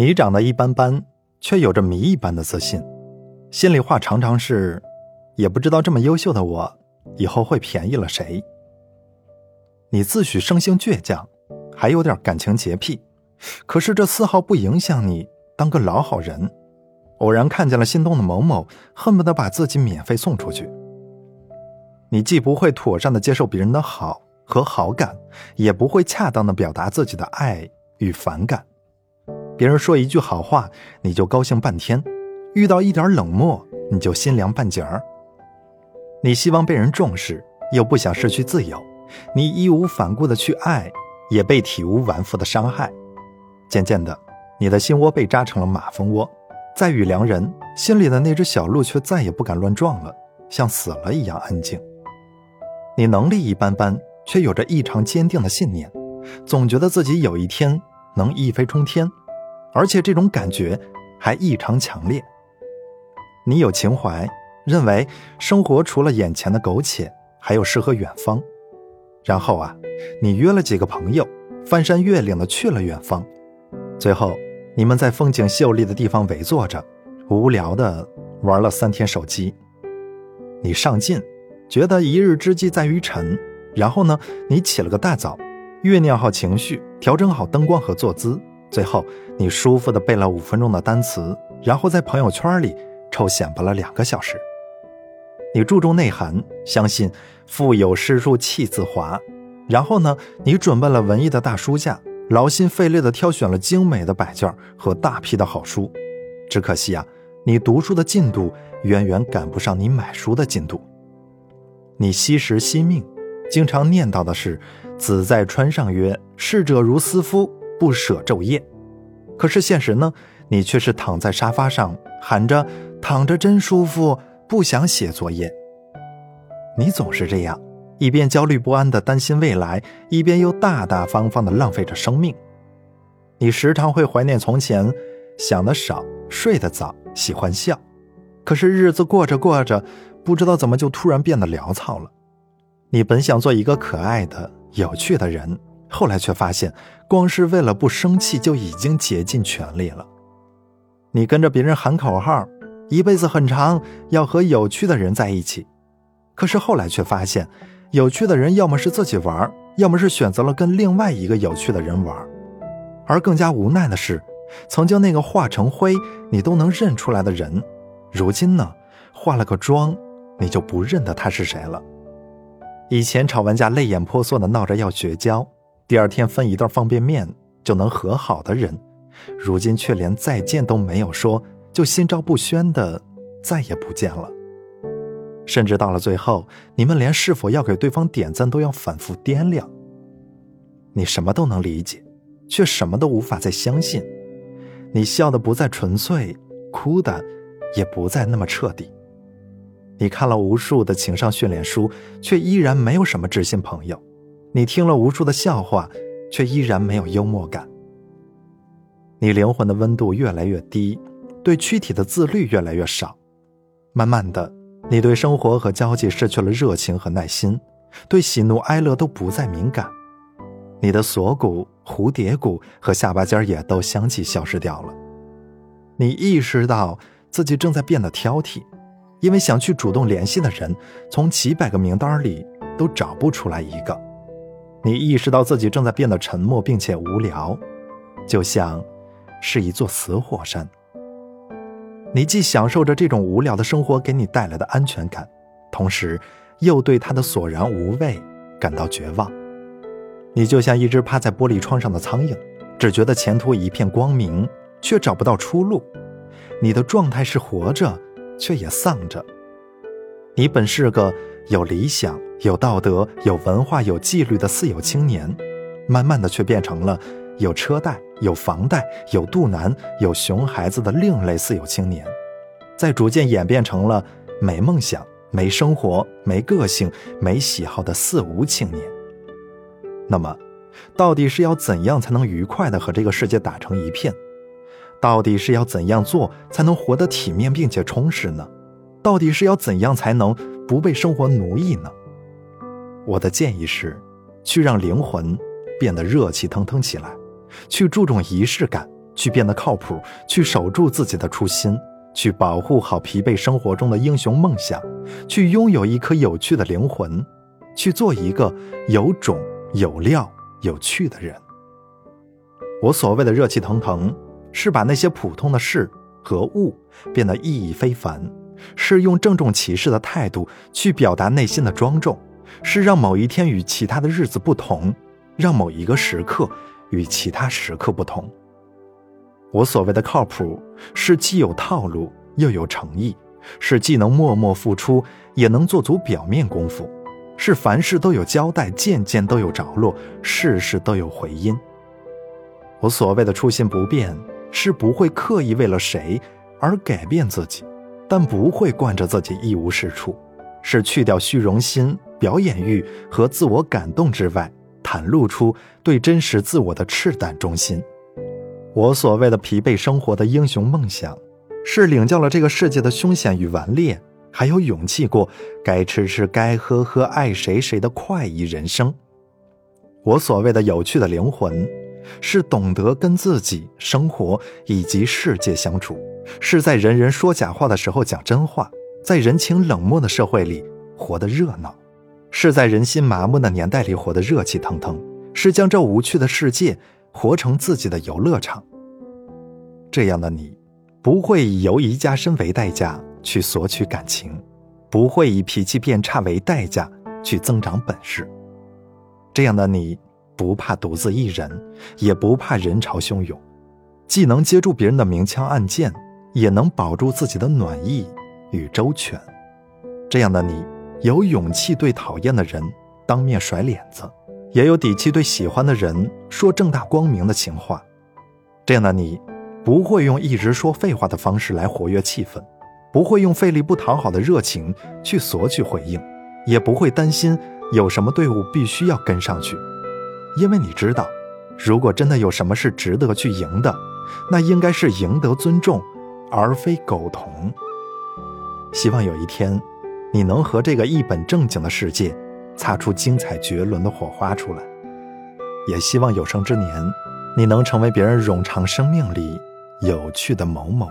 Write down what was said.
你长得一般般，却有着谜一般的自信，心里话常常是，也不知道这么优秀的我，以后会便宜了谁。你自诩生性倔强，还有点感情洁癖，可是这丝毫不影响你当个老好人。偶然看见了心动的某某，恨不得把自己免费送出去。你既不会妥善的接受别人的好和好感，也不会恰当的表达自己的爱与反感。别人说一句好话，你就高兴半天；遇到一点冷漠，你就心凉半截儿。你希望被人重视，又不想失去自由，你义无反顾的去爱，也被体无完肤的伤害。渐渐的，你的心窝被扎成了马蜂窝，再遇良人，心里的那只小鹿却再也不敢乱撞了，像死了一样安静。你能力一般般，却有着异常坚定的信念，总觉得自己有一天能一飞冲天，而且这种感觉还异常强烈。你有情怀，认为生活除了眼前的苟且，还有诗和远方。然后啊，你约了几个朋友，翻山越岭的去了远方。最后，你们在风景秀丽的地方围坐着，无聊的玩了三天手机。你上进。觉得一日之计在于晨，然后呢，你起了个大早，酝酿好情绪，调整好灯光和坐姿，最后你舒服的背了五分钟的单词，然后在朋友圈里臭显摆了两个小时。你注重内涵，相信腹有诗书气自华，然后呢，你准备了文艺的大书架，劳心费力的挑选了精美的摆件和大批的好书，只可惜啊，你读书的进度远远赶不上你买书的进度。你惜时惜命，经常念叨的是“子在川上曰：逝者如斯夫，不舍昼夜。”可是现实呢？你却是躺在沙发上喊着“躺着真舒服，不想写作业。”你总是这样，一边焦虑不安的担心未来，一边又大大方方的浪费着生命。你时常会怀念从前，想的少，睡得早，喜欢笑。可是日子过着过着。不知道怎么就突然变得潦草了。你本想做一个可爱的、有趣的人，后来却发现，光是为了不生气就已经竭尽全力了。你跟着别人喊口号，一辈子很长，要和有趣的人在一起。可是后来却发现，有趣的人要么是自己玩，要么是选择了跟另外一个有趣的人玩。而更加无奈的是，曾经那个化成灰你都能认出来的人，如今呢，化了个妆。你就不认得他是谁了。以前吵完架泪眼婆娑的闹着要绝交，第二天分一袋方便面就能和好的人，如今却连再见都没有说，就心照不宣的再也不见了。甚至到了最后，你们连是否要给对方点赞都要反复掂量。你什么都能理解，却什么都无法再相信。你笑的不再纯粹，哭的也不再那么彻底。你看了无数的情商训练书，却依然没有什么知心朋友；你听了无数的笑话，却依然没有幽默感。你灵魂的温度越来越低，对躯体的自律越来越少。慢慢的，你对生活和交际失去了热情和耐心，对喜怒哀乐都不再敏感。你的锁骨、蝴蝶骨和下巴尖也都相继消失掉了。你意识到自己正在变得挑剔。因为想去主动联系的人，从几百个名单里都找不出来一个。你意识到自己正在变得沉默并且无聊，就像是一座死火山。你既享受着这种无聊的生活给你带来的安全感，同时又对它的索然无味感到绝望。你就像一只趴在玻璃窗上的苍蝇，只觉得前途一片光明，却找不到出路。你的状态是活着。却也丧着。你本是个有理想、有道德、有文化、有纪律的四有青年，慢慢的却变成了有车贷、有房贷、有肚腩、有熊孩子的另类四有青年，在逐渐演变成了没梦想、没生活、没个性、没喜好的四无青年。那么，到底是要怎样才能愉快的和这个世界打成一片？到底是要怎样做才能活得体面并且充实呢？到底是要怎样才能不被生活奴役呢？我的建议是，去让灵魂变得热气腾腾起来，去注重仪式感，去变得靠谱，去守住自己的初心，去保护好疲惫生活中的英雄梦想，去拥有一颗有趣的灵魂，去做一个有种、有料、有趣的人。我所谓的热气腾腾，是把那些普通的事和物变得意义非凡，是用郑重其事的态度去表达内心的庄重，是让某一天与其他的日子不同，让某一个时刻与其他时刻不同。我所谓的靠谱，是既有套路又有诚意，是既能默默付出，也能做足表面功夫，是凡事都有交代，件件都有着落，事事都有回音。我所谓的初心不变，是不会刻意为了谁而改变自己，但不会惯着自己一无是处，是去掉虚荣心、表演欲和自我感动之外，袒露出对真实自我的赤胆忠心。我所谓的疲惫生活的英雄梦想，是领教了这个世界的凶险与顽劣，还有勇气过该吃吃该喝喝爱谁谁的快意人生。我所谓的有趣的灵魂。是懂得跟自己、生活以及世界相处，是在人人说假话的时候讲真话，在人情冷漠的社会里活得热闹，是在人心麻木的年代里活得热气腾腾，是将这无趣的世界活成自己的游乐场。这样的你，不会以犹疑加深为代价去索取感情，不会以脾气变差为代价去增长本事。这样的你。不怕独自一人，也不怕人潮汹涌，既能接住别人的明枪暗箭，也能保住自己的暖意与周全。这样的你，有勇气对讨厌的人当面甩脸子，也有底气对喜欢的人说正大光明的情话。这样的你，不会用一直说废话的方式来活跃气氛，不会用费力不讨好的热情去索取回应，也不会担心有什么队伍必须要跟上去。因为你知道，如果真的有什么是值得去赢的，那应该是赢得尊重，而非苟同。希望有一天，你能和这个一本正经的世界擦出精彩绝伦的火花出来。也希望有生之年，你能成为别人冗长生命里有趣的某某。